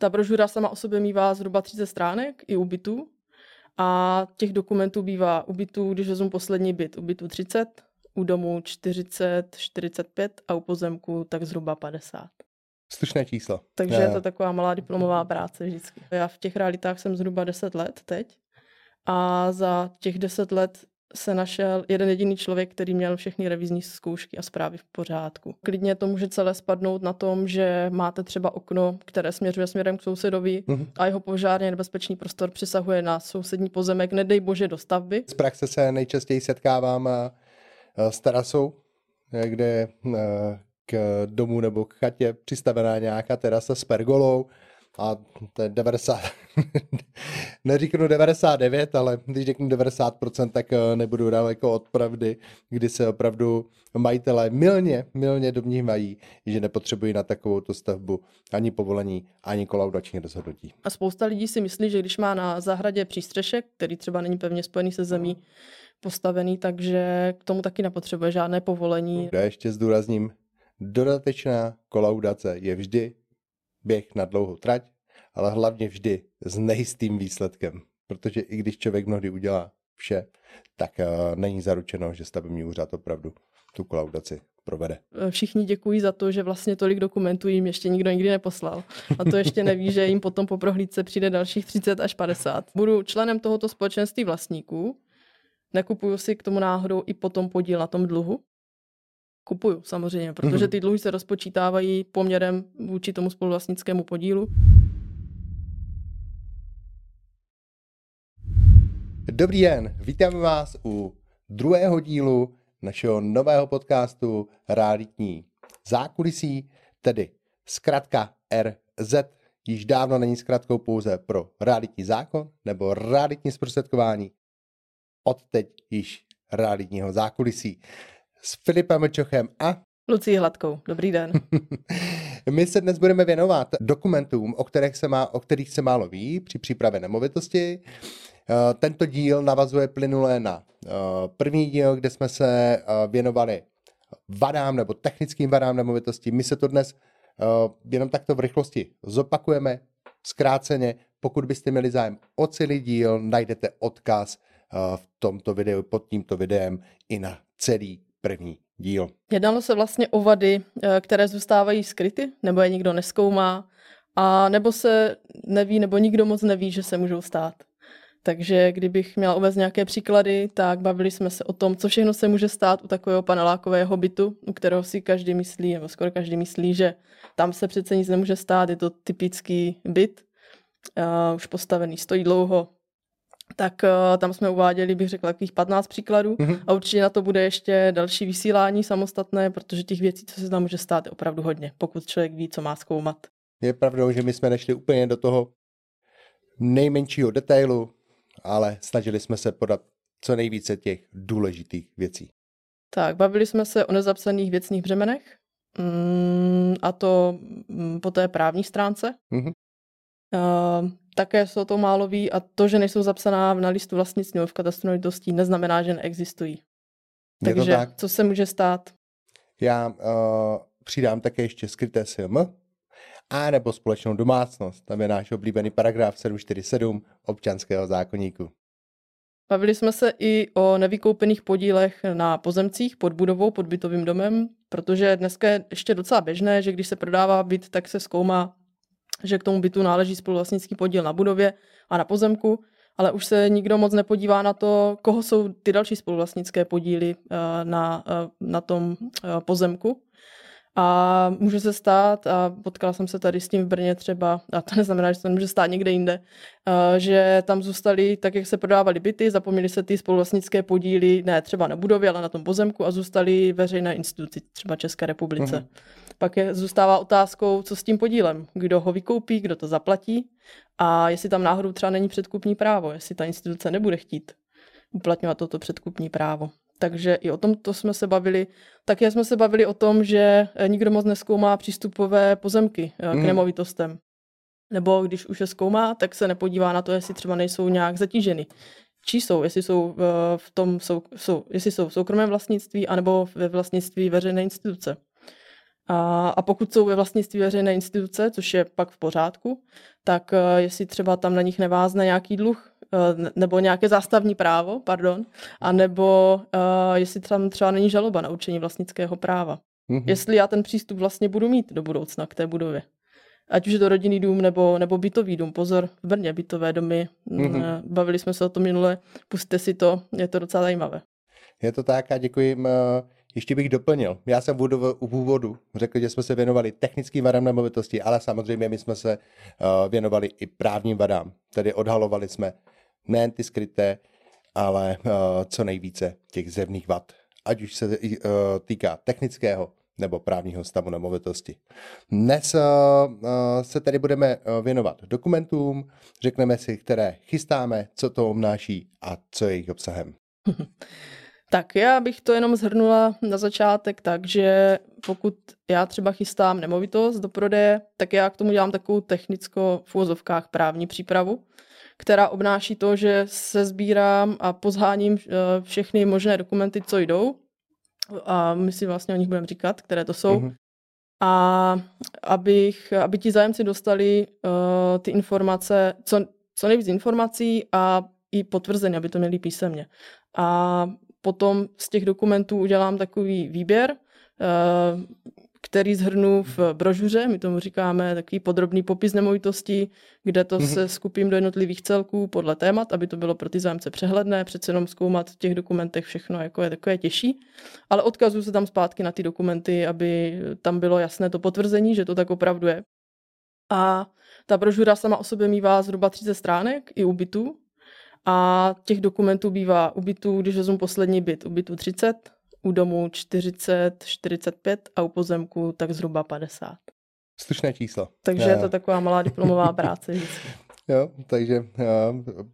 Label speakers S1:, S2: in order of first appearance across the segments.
S1: Ta brožura sama o sobě mývá zhruba 30 stránek i u bytů. A těch dokumentů bývá u bytů, když vezmu poslední byt, u bytu 30, u domu 40, 45 a u pozemku tak zhruba 50.
S2: Slušné číslo.
S1: Takže je to taková malá diplomová práce vždycky. Já v těch realitách jsem zhruba 10 let teď a za těch 10 let se našel jeden jediný člověk, který měl všechny revizní zkoušky a zprávy v pořádku. Klidně to může celé spadnout na tom, že máte třeba okno, které směřuje směrem k sousedovi mm-hmm. a jeho požárně nebezpečný prostor přesahuje na sousední pozemek, nedej bože do stavby.
S2: Z praxe se nejčastěji setkávám eh, s terasou, eh, kde eh, k domu nebo k chatě přistavená nějaká terasa s pergolou a to je 90, neříknu 99, ale když řeknu 90%, tak eh, nebudu daleko od pravdy, kdy se opravdu majitelé milně, milně domnívají, že nepotřebují na takovou stavbu ani povolení, ani kolaudační rozhodnutí.
S1: A spousta lidí si myslí, že když má na zahradě přístřešek, který třeba není pevně spojený se zemí, postavený, takže k tomu taky nepotřebuje žádné povolení.
S2: Já ještě zdůrazním, dodatečná kolaudace je vždy běh na dlouhou trať, ale hlavně vždy s nejistým výsledkem. Protože i když člověk mnohdy udělá vše, tak uh, není zaručeno, že stavební úřad opravdu tu kolaudaci provede.
S1: Všichni děkují za to, že vlastně tolik dokumentů jim ještě nikdo nikdy neposlal. A to ještě neví, že jim potom po prohlídce přijde dalších 30 až 50. Budu členem tohoto společenství vlastníků. Nekupuju si k tomu náhodou i potom podíl na tom dluhu. Kupuju samozřejmě, protože mhm. ty dluhy se rozpočítávají poměrem vůči tomu spoluvlastnickému podílu.
S2: Dobrý den, vítáme vás u druhého dílu našeho nového podcastu Realitní zákulisí, tedy zkratka RZ, již dávno není zkratkou pouze pro realitní zákon nebo realitní zprostředkování, od teď již realitního zákulisí s Filipem Čochem a
S1: Lucí Hladkou. Dobrý den.
S2: My se dnes budeme věnovat dokumentům, o kterých se, má, o kterých se málo ví při přípravě nemovitosti. Eh, tento díl navazuje plynule na eh, první díl, kde jsme se eh, věnovali vadám nebo technickým vadám nemovitosti. My se to dnes jenom takto v rychlosti zopakujeme, zkráceně. Pokud byste měli zájem o celý díl, najdete odkaz v tomto videu, pod tímto videem i na celý první díl.
S1: Jednalo se vlastně o vady, eh, které zůstávají skryty, nebo je nikdo neskoumá, a nebo se neví, nebo nikdo moc neví, že se můžou stát. Takže kdybych měla uvést nějaké příklady, tak bavili jsme se o tom, co všechno se může stát u takového panelákového bytu, u kterého si každý myslí, nebo skoro každý myslí, že tam se přece nic nemůže stát, je to typický byt, uh, už postavený, stojí dlouho, tak uh, tam jsme uváděli, bych řekla, takových 15 příkladů mm-hmm. a určitě na to bude ještě další vysílání samostatné, protože těch věcí, co se tam může stát, je opravdu hodně, pokud člověk ví, co má zkoumat.
S2: Je pravdou, že my jsme nešli úplně do toho nejmenšího detailu, ale snažili jsme se podat co nejvíce těch důležitých věcí.
S1: Tak, bavili jsme se o nezapsaných věcných břemenech, mm, a to mm, po té právní stránce. Mm-hmm. Uh, také o to málo ví a to, že nejsou zapsaná na listu vlastnictví v katastru nemovitostí, neznamená, že neexistují. Takže tak. co se může stát?
S2: Já uh, přidám také ještě skryté SM a nebo společnou domácnost. Tam je náš oblíbený paragraf 747 občanského zákonníku.
S1: Bavili jsme se i o nevykoupených podílech na pozemcích pod budovou, pod bytovým domem, protože dneska je ještě docela běžné, že když se prodává byt, tak se zkoumá že k tomu bytu náleží spoluvlastnický podíl na budově a na pozemku, ale už se nikdo moc nepodívá na to, koho jsou ty další spoluvlastnické podíly eh, na, eh, na tom eh, pozemku. A může se stát, a potkala jsem se tady s tím v Brně třeba, a to neznamená, že se to může stát někde jinde, že tam zůstali, tak jak se prodávaly byty, zapomněli se ty spoluvlastnické podíly, ne třeba na budově, ale na tom pozemku a zůstali veřejné instituci, třeba České republice. Mm-hmm. Pak je, zůstává otázkou, co s tím podílem, kdo ho vykoupí, kdo to zaplatí a jestli tam náhodou třeba není předkupní právo, jestli ta instituce nebude chtít uplatňovat toto předkupní právo. Takže i o tom to jsme se bavili. Také jsme se bavili o tom, že eh, nikdo moc neskoumá přístupové pozemky eh, k mm. nemovitostem. Nebo když už je zkoumá, tak se nepodívá na to, jestli třeba nejsou nějak zatíženy. Čí jsou, jestli jsou eh, v tom, jsou, jsou, jestli jsou v soukromém vlastnictví, anebo ve vlastnictví veřejné instituce. A, a pokud jsou ve vlastnictví veřejné instituce, což je pak v pořádku, tak eh, jestli třeba tam na nich nevázne nějaký dluh, eh, nebo nějaké zástavní právo, pardon, anebo uh, jestli tam třeba není žaloba na určení vlastnického práva. Mm-hmm. Jestli já ten přístup vlastně budu mít do budoucna k té budově. Ať už je to rodinný dům nebo, nebo bytový dům. Pozor, v Brně bytové domy. Mm-hmm. Bavili jsme se o tom minule, puste si to, je to docela zajímavé.
S2: Je to tak a děkuji. Ještě bych doplnil. Já jsem v úvodu řekl, že jsme se věnovali technickým vadám nemovitosti, ale samozřejmě my jsme se věnovali i právním vadám. Tedy odhalovali jsme nejen ty skryté, ale co nejvíce těch zevných vad. Ať už se týká technického nebo právního stavu nemovitosti. Dnes se tedy budeme věnovat dokumentům, řekneme si, které chystáme, co to obnáší a co je jejich obsahem.
S1: Tak já bych to jenom zhrnula na začátek tak, že pokud já třeba chystám nemovitost do prodeje, tak já k tomu dělám takovou technicko v úvozovkách právní přípravu, která obnáší to, že se sbírám a pozháním eh, všechny možné dokumenty, co jdou. A my si vlastně o nich budeme říkat, které to jsou. Mm-hmm. A abych, aby ti zájemci dostali uh, ty informace, co, co nejvíc informací a i potvrzení, aby to měli písemně. A potom z těch dokumentů udělám takový výběr, eh, který zhrnu v brožuře, my tomu říkáme takový podrobný popis nemovitostí, kde to mm-hmm. se skupím do jednotlivých celků podle témat, aby to bylo pro ty zájemce přehledné, přece jenom zkoumat v těch dokumentech všechno jako je takové těžší, ale odkazuju se tam zpátky na ty dokumenty, aby tam bylo jasné to potvrzení, že to tak opravdu je. A ta brožura sama o sobě mývá zhruba 30 stránek i u bytu, a těch dokumentů bývá u bytů, když vezmu poslední byt, u bytu 30, u domu 40, 45 a u pozemku tak zhruba 50.
S2: Slušné číslo.
S1: Takže je to taková malá diplomová práce vždycky.
S2: Jo, takže uh,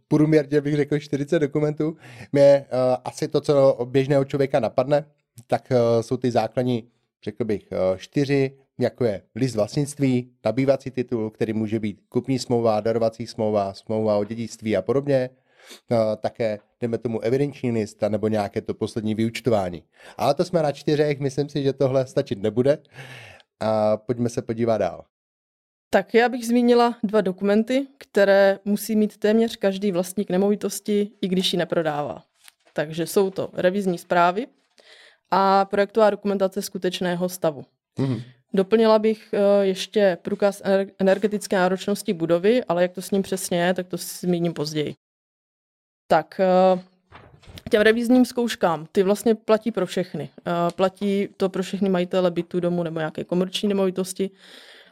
S2: průměrně bych řekl 40 dokumentů. Mě uh, asi to, co běžného člověka napadne, tak uh, jsou ty základní, řekl bych, uh, čtyři, jako je list vlastnictví, nabývací titul, který může být kupní smlouva, darovací smlouva, smlouva o dědictví a podobně, také, jdeme tomu, evidenční list, nebo nějaké to poslední vyučtování. Ale to jsme na čtyřech, myslím si, že tohle stačit nebude. A pojďme se podívat dál.
S1: Tak já bych zmínila dva dokumenty, které musí mít téměř každý vlastník nemovitosti, i když ji neprodává. Takže jsou to revizní zprávy a projektová dokumentace skutečného stavu. Mm-hmm. Doplnila bych eh, ještě průkaz energetické náročnosti budovy, ale jak to s ním přesně je, tak to zmíním později. Tak eh, těm revizním zkouškám, ty vlastně platí pro všechny. Eh, platí to pro všechny majitele bytu, domu nebo nějaké komerční nemovitosti.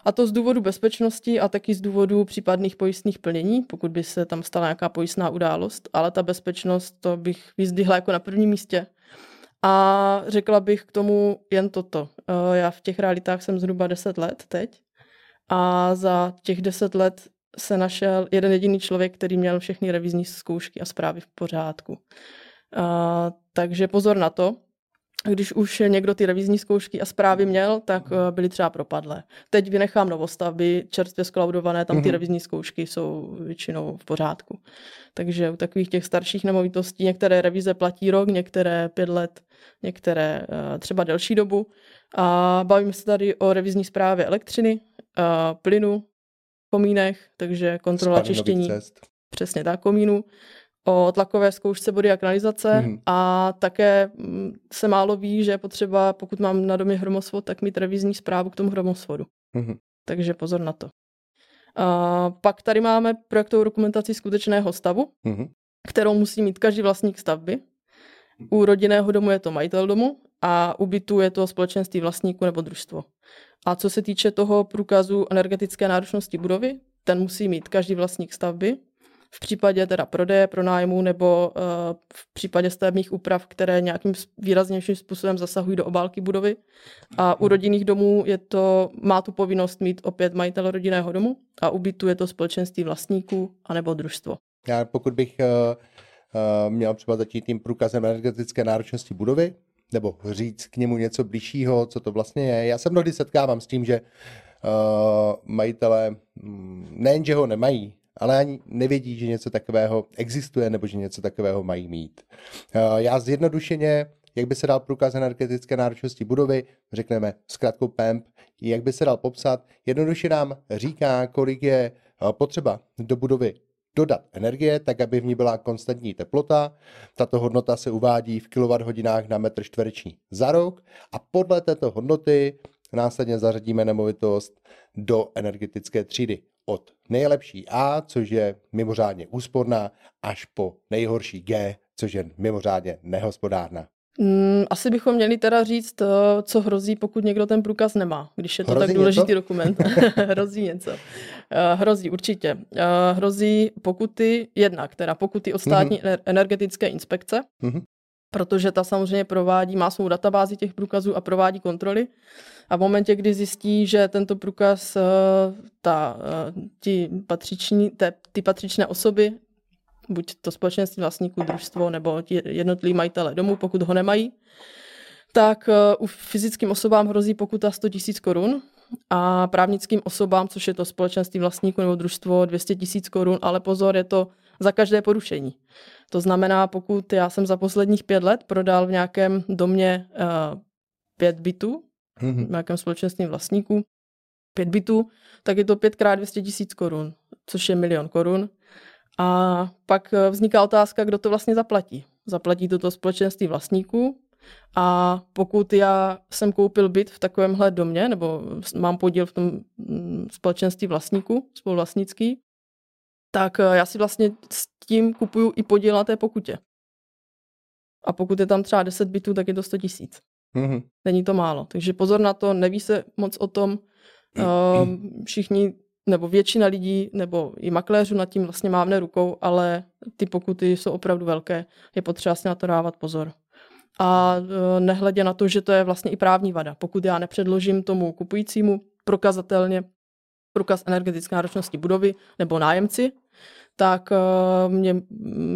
S1: A to z důvodu bezpečnosti a taky z důvodu případných pojistných plnění, pokud by se tam stala nějaká pojistná událost. Ale ta bezpečnost, to bych vyzdvihla jako na prvním místě. A řekla bych k tomu jen toto. Eh, já v těch realitách jsem zhruba 10 let teď. A za těch 10 let se našel jeden jediný člověk, který měl všechny revizní zkoušky a zprávy v pořádku. Uh, takže pozor na to. Když už někdo ty revizní zkoušky a zprávy měl, tak uh, byly třeba propadlé. Teď vynechám novostavby, čerstvě sklaudované, tam ty mm-hmm. revizní zkoušky jsou většinou v pořádku. Takže u takových těch starších nemovitostí některé revize platí rok, některé pět let, některé uh, třeba delší dobu. A bavíme se tady o revizní zprávě elektřiny, plynu, komínech, takže kontrola čištění. Přesně tak, komínu. O tlakové zkoušce body a kanalizace mm-hmm. a také mm, se málo ví, že je potřeba, pokud mám na domě hromosvod, tak mít revizní zprávu k tomu hromosvodu. Mm-hmm. Takže pozor na to. A pak tady máme projektovou dokumentaci skutečného stavu, mm-hmm. kterou musí mít každý vlastník stavby. U rodinného domu je to majitel domu a u bytu je to společenství vlastníků nebo družstvo. A co se týče toho průkazu energetické náročnosti budovy, ten musí mít každý vlastník stavby. V případě teda prodeje, pronájmu nebo uh, v případě stavebních úprav, které nějakým výraznějším způsobem zasahují do obálky budovy. A u rodinných domů je to, má tu povinnost mít opět majitel rodinného domu a u bytu je to společenství vlastníků anebo družstvo.
S2: Já pokud bych uh, uh, měl třeba začít tím průkazem energetické náročnosti budovy, nebo říct k němu něco blížšího, co to vlastně je. Já se mnohdy setkávám s tím, že uh, majitelé mm, nejen, že ho nemají, ale ani nevědí, že něco takového existuje nebo že něco takového mají mít. Uh, já zjednodušeně jak by se dal průkaz energetické náročnosti budovy, řekneme zkrátkou PEMP, jak by se dal popsat. Jednoduše nám říká, kolik je eh, potřeba do budovy dodat energie, tak aby v ní byla konstantní teplota. Tato hodnota se uvádí v kWh na metr čtvereční za rok a podle této hodnoty následně zařadíme nemovitost do energetické třídy od nejlepší A, což je mimořádně úsporná, až po nejhorší G, což je mimořádně nehospodárná.
S1: Mm, asi bychom měli teda říct, eh, co hrozí, pokud někdo ten průkaz nemá, když je to hrozí tak důležitý něco? dokument. hrozí něco. Eh, hrozí určitě. Eh, hrozí pokuty jednak, teda pokuty od státní mm-hmm. energetické inspekce, mm-hmm. protože ta samozřejmě provádí, má svou databázi těch průkazů a provádí kontroly. A v momentě, kdy zjistí, že tento průkaz ta, ti patřiční, te, ty patřičné osoby buď to společenství vlastníků, družstvo nebo jednotliví majitele domu, pokud ho nemají, tak eh, u fyzickým osobám hrozí pokuta 100 000 korun a právnickým osobám, což je to společenství vlastníků nebo družstvo, 200 000 korun, ale pozor, je to za každé porušení. To znamená, pokud já jsem za posledních pět let prodal v nějakém domě uh, pět bytů, mm-hmm. v nějakém společenství vlastníků, pět bytů, tak je to pětkrát 200 tisíc korun, což je milion korun. A pak eh, vzniká otázka, kdo to vlastně zaplatí. Zaplatí toto společenství vlastníků a pokud já jsem koupil byt v takovémhle domě, nebo mám podíl v tom mm, společenství vlastníků, spoluvlastnický, tak eh, já si vlastně s tím kupuju i podíl na té pokutě. A pokud je tam třeba 10 bytů, tak je to 100 tisíc. Mm-hmm. Není to málo. Takže pozor na to, neví se moc o tom. Uh, všichni nebo většina lidí, nebo i makléřů nad tím vlastně mávne rukou, ale ty pokuty jsou opravdu velké. Je potřeba si na to dávat pozor. A e, nehledě na to, že to je vlastně i právní vada. Pokud já nepředložím tomu kupujícímu prokazatelně průkaz energetické náročnosti budovy nebo nájemci, tak e, mě,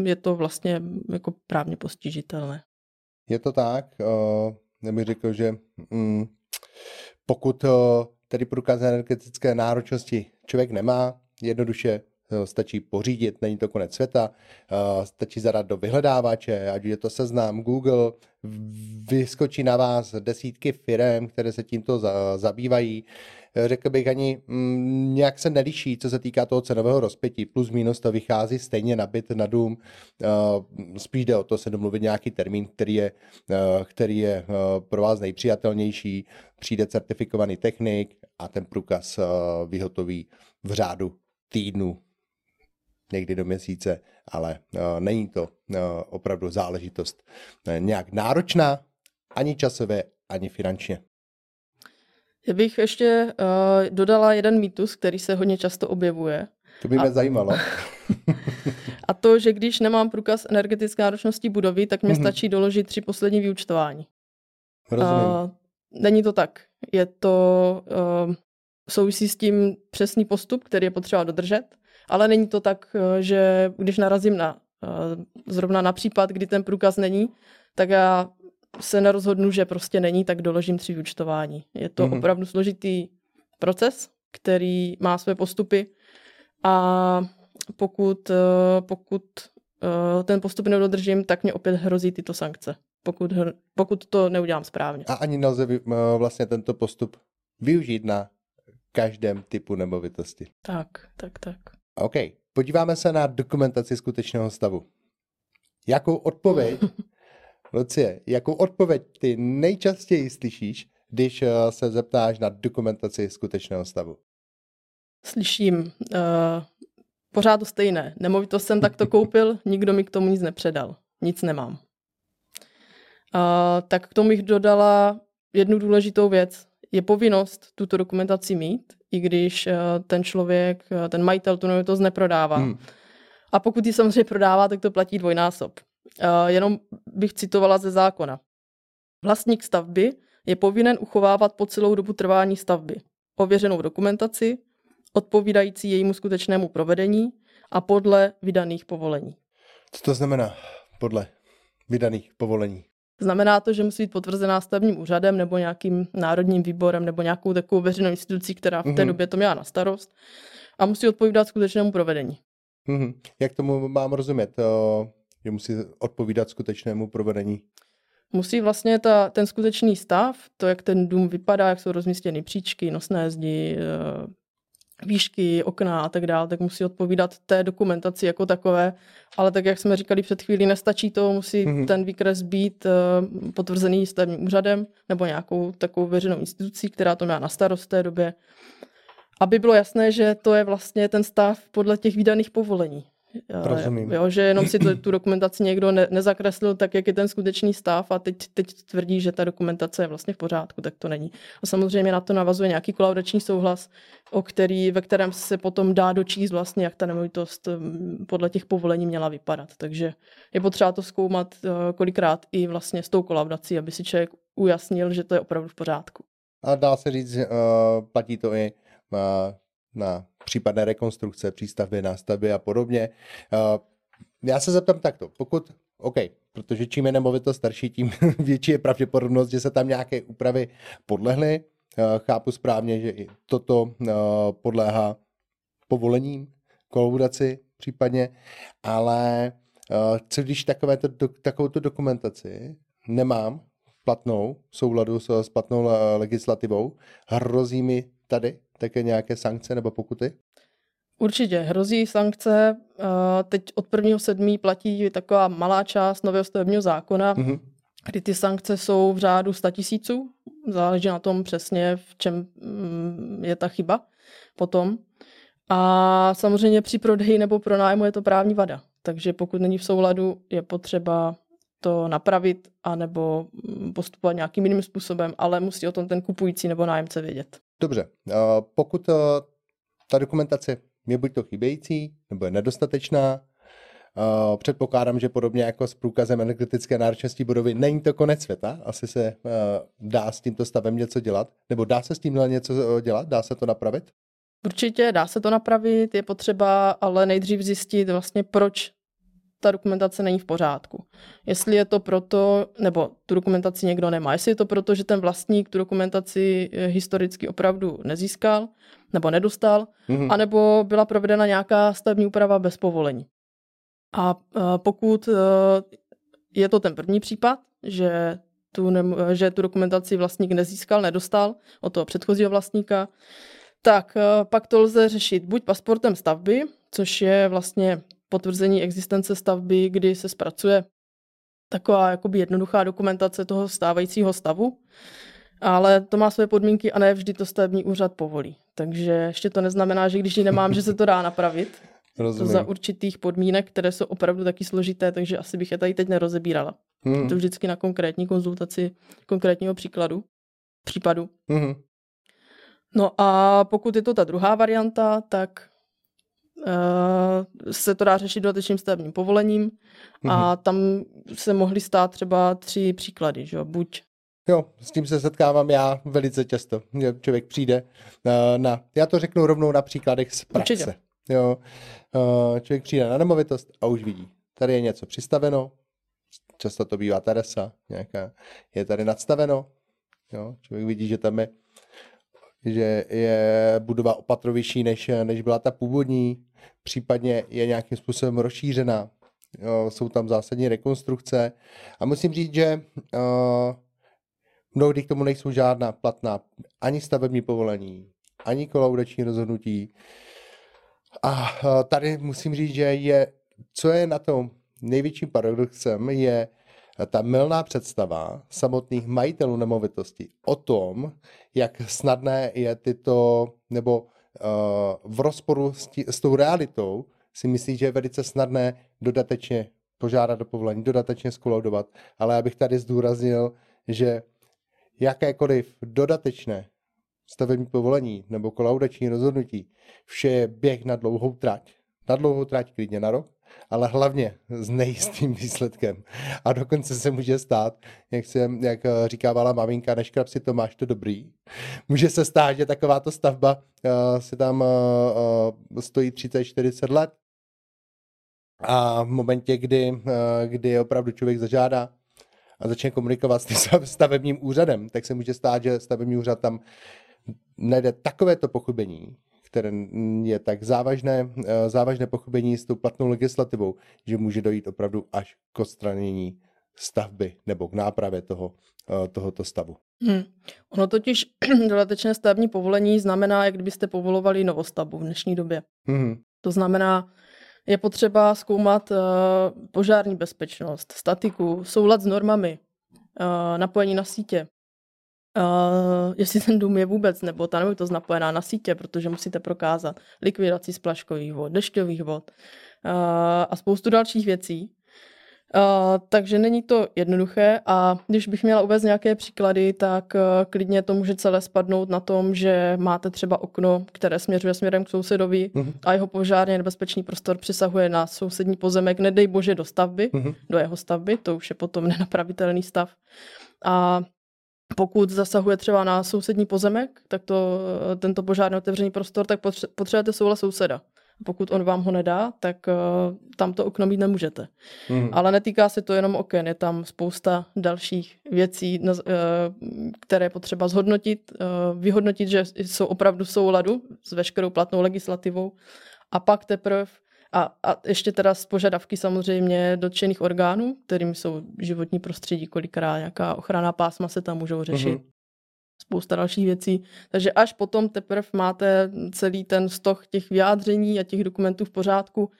S1: je to vlastně jako právně postižitelné.
S2: Je to tak. Já bych řekl, že mm, pokud tedy průkaz energetické náročnosti člověk nemá, jednoduše stačí pořídit, není to konec světa, eh, stačí zadat do vyhledávače, ať je to seznam Google, vyskočí na vás desítky firm, které se tímto zabývají. Eh, řekl bych ani mm, nějak se neliší, co se týká toho cenového rozpětí. Plus minus to vychází stejně na byt, na dům. Spíš jde o to se domluvit nějaký termín, který je, který je pro vás nejpřijatelnější. Přijde certifikovaný technik a ten průkaz vyhotoví v řádu týdnu, někdy do měsíce, ale uh, není to uh, opravdu záležitost uh, nějak náročná, ani časově, ani finančně.
S1: Já bych ještě uh, dodala jeden mýtus, který se hodně často objevuje.
S2: To by mě a... zajímalo.
S1: a to, že když nemám průkaz energetické náročnosti budovy, tak mě mm-hmm. stačí doložit tři poslední vyučtování.
S2: Rozumím. Uh,
S1: není to tak. Je to uh, souvisí s tím přesný postup, který je potřeba dodržet, ale není to tak, eh, že když narazím na eh, zrovna na případ, kdy ten průkaz není, tak já se nerozhodnu, že prostě není, tak doložím tři vyučtování. Je to mm-hmm. opravdu složitý proces, který má své postupy a pokud, eh, pokud ten postup nedodržím, tak mě opět hrozí tyto sankce, pokud, pokud to neudělám správně.
S2: A ani nelze vlastně tento postup využít na každém typu nemovitosti.
S1: Tak, tak, tak.
S2: OK. Podíváme se na dokumentaci skutečného stavu. Jakou odpověď, Lucie, jakou odpověď ty nejčastěji slyšíš, když eh, se zeptáš na dokumentaci skutečného stavu?
S1: Slyším uh, pořád to stejné. Nemovitost jsem takto koupil, nikdo mi k tomu nic nepředal. Nic nemám. Uh, tak k tomu bych dodala jednu důležitou věc je povinnost tuto dokumentaci mít, i když eh, ten člověk, eh, ten majitel tu nemovitost neprodává. Hmm. A pokud ji samozřejmě prodává, tak to platí dvojnásob. Eh, jenom bych citovala ze zákona. Vlastník stavby je povinen uchovávat po celou dobu trvání stavby ověřenou dokumentaci, odpovídající jejímu skutečnému provedení a podle vydaných povolení.
S2: Co to znamená podle vydaných povolení?
S1: Znamená to, že musí být potvrzená stavním úřadem nebo nějakým národním výborem nebo nějakou takovou veřejnou institucí, která v té mm-hmm. době to měla na starost a musí odpovídat skutečnému provedení.
S2: Mm-hmm. Jak tomu mám rozumět, že musí odpovídat skutečnému provedení?
S1: musí vlastně ta, ten skutečný stav, to, jak ten dům vypadá, jak jsou rozmístěny příčky, nosné zdi, eh, výšky, okna a tak dále, tak musí odpovídat té dokumentaci jako takové, ale tak, jak jsme říkali před chvílí, nestačí to, musí mm-hmm. ten výkres být uh, potvrzený stavebním úřadem nebo nějakou takovou veřejnou institucí, která to má na starost v té době, aby bylo jasné, že to je vlastně ten stav podle těch výdaných povolení.
S2: Rozumím.
S1: Jo, že jenom si to, tu dokumentaci někdo ne, nezakreslil tak, jak je ten skutečný stav a teď, teď tvrdí, že ta dokumentace je vlastně v pořádku, tak to není. A samozřejmě na to navazuje nějaký kolaudační souhlas, o který, ve kterém se potom dá dočíst vlastně, jak ta nemovitost podle těch povolení měla vypadat. Takže je potřeba to zkoumat eh, kolikrát i vlastně s tou kolaudací, aby si člověk ujasnil, že to je opravdu v pořádku.
S2: A dá se říct, uh, platí to i uh, na případné rekonstrukce, přístavby, nástavby a podobně. Eh, já se zeptám takto, pokud, OK, protože čím je nemovitost starší, tím větší je pravděpodobnost, že se tam nějaké úpravy podlehly. Eh, chápu správně, že i toto eh, podléhá povolením, kolaudaci případně, ale co když takovéto, takovouto dokumentaci nemám platnou, v souladu s, s platnou legislativou, hrozí mi tady také nějaké sankce nebo pokuty?
S1: Určitě, hrozí sankce. Teď od 1.7. platí taková malá část nového stavebního zákona, mm-hmm. kdy ty sankce jsou v řádu 100 tisíců. Záleží na tom přesně, v čem mm, je ta chyba potom. A samozřejmě při prodeji nebo pronájmu je to právní vada. Takže pokud není v souladu, je potřeba to napravit anebo mm, postupovat nějakým jiným způsobem, ale musí o tom ten kupující nebo nájemce vědět.
S2: Dobře, pokud ta dokumentace je buď to chybějící, nebo je nedostatečná, předpokládám, že podobně jako s průkazem energetické náročnosti budovy, není to konec světa, asi se dá s tímto stavem něco dělat, nebo dá se s tímhle něco dělat, dá se to napravit?
S1: Určitě dá se to napravit, je potřeba ale nejdřív zjistit vlastně, proč ta dokumentace není v pořádku. Jestli je to proto, nebo tu dokumentaci někdo nemá, jestli je to proto, že ten vlastník tu dokumentaci eh, historicky opravdu nezískal nebo nedostal, mm-hmm. anebo byla provedena nějaká stavební úprava bez povolení. A eh, pokud eh, je to ten první případ, že tu, ne, že tu dokumentaci vlastník nezískal, nedostal od toho předchozího vlastníka, tak pak to lze řešit buď pasportem stavby, což je vlastně potvrzení existence stavby, kdy se zpracuje taková jakoby jednoduchá dokumentace toho stávajícího stavu, ale to má své podmínky a ne vždy to stavební úřad povolí. Takže ještě to neznamená, že když ji nemám, že se to dá napravit. Rozumím. To za určitých podmínek, které jsou opravdu taky složité, takže asi bych je tady teď nerozebírala. Hmm. To vždycky na konkrétní konzultaci konkrétního příkladu, případu. Hmm. No a pokud je to ta druhá varianta, tak se to dá řešit dodatečným stavebním povolením a mhm. tam se mohly stát třeba tři příklady, že buď
S2: Jo, s tím se setkávám já velice často. Člověk přijde uh, na, já to řeknu rovnou na příkladech z praxe. Určitě. Jo, uh, člověk přijde na nemovitost a už vidí, tady je něco přistaveno, často to bývá terasa, nějaká, je tady nadstaveno, jo, člověk vidí, že tam je že je budova opatrovější, než, než byla ta původní, případně je nějakým způsobem rozšířená. Jo, jsou tam zásadní rekonstrukce a musím říct, že uh, mnohdy k tomu nejsou žádná platná ani stavební povolení, ani kolaudační rozhodnutí. A uh, tady musím říct, že je, co je na tom největším paradoxem, je ta milná představa samotných majitelů nemovitosti o tom, jak snadné je tyto, nebo uh, v rozporu s, tí, s tou realitou si myslí, že je velice snadné dodatečně požádat o povolení, dodatečně skolaudovat, ale abych tady zdůraznil, že jakékoliv dodatečné stavební povolení nebo kolaudační rozhodnutí, vše je běh na dlouhou trať. Na dlouhou trať klidně na rok, ale hlavně s nejistým výsledkem. A dokonce se může stát, jak, se, jak eh, říkávala maminka, neškrab si to, máš to dobrý. Může se stát, že takováto stavba uh, se tam uh, uh, stojí 30-40 let a v momentě, kdy, uh, kdy opravdu člověk zažádá a začne komunikovat s tím stavebním úřadem, tak se může stát, že stavební úřad tam najde takovéto pochybení, které je tak závažné, eh, závažné pochybení s tou platnou legislativou, že může dojít opravdu až k odstranění stavby nebo k nápravě toho, tohoto stavu.
S1: Hmm. Ono totiž dodatečné stavební povolení znamená, jak kdybyste povolovali novostavbu v dnešní době. Hmm. To znamená, je potřeba zkoumat uh, požární bezpečnost, statiku, soulad s normami, napojení na sítě. Uh, jestli ten dům je vůbec, nebo ta nemovitost napojená na sítě, protože musíte prokázat likvidaci splaškových vod, dešťových vod uh, a spoustu dalších věcí. Uh, takže není to jednoduché a když bych měla uvést nějaké příklady, tak uh, klidně to může celé spadnout na tom, že máte třeba okno, které směřuje směrem k sousedovi uh-huh. a jeho požárně nebezpečný prostor přesahuje na sousední pozemek, nedej bože do stavby, uh-huh. do jeho stavby, to už je potom nenapravitelný stav. A pokud zasahuje třeba na sousední pozemek, tak to, tento požárně otevřený prostor, tak potřebujete souhlas souseda. Pokud on vám ho nedá, tak uh, tam to okno mít nemůžete. Mm. Ale netýká se to jenom oken, je tam spousta dalších věcí, uh, které je potřeba zhodnotit, uh, vyhodnotit, že jsou opravdu v souladu s veškerou platnou legislativou. A pak teprve a, a ještě teda z požadavky samozřejmě dotčených orgánů, kterým jsou životní prostředí, kolikrát nějaká ochrana pásma se tam můžou řešit. Mm-hmm spousta dalších věcí. Takže až potom teprve máte celý ten stoch těch vyjádření a těch dokumentů v pořádku,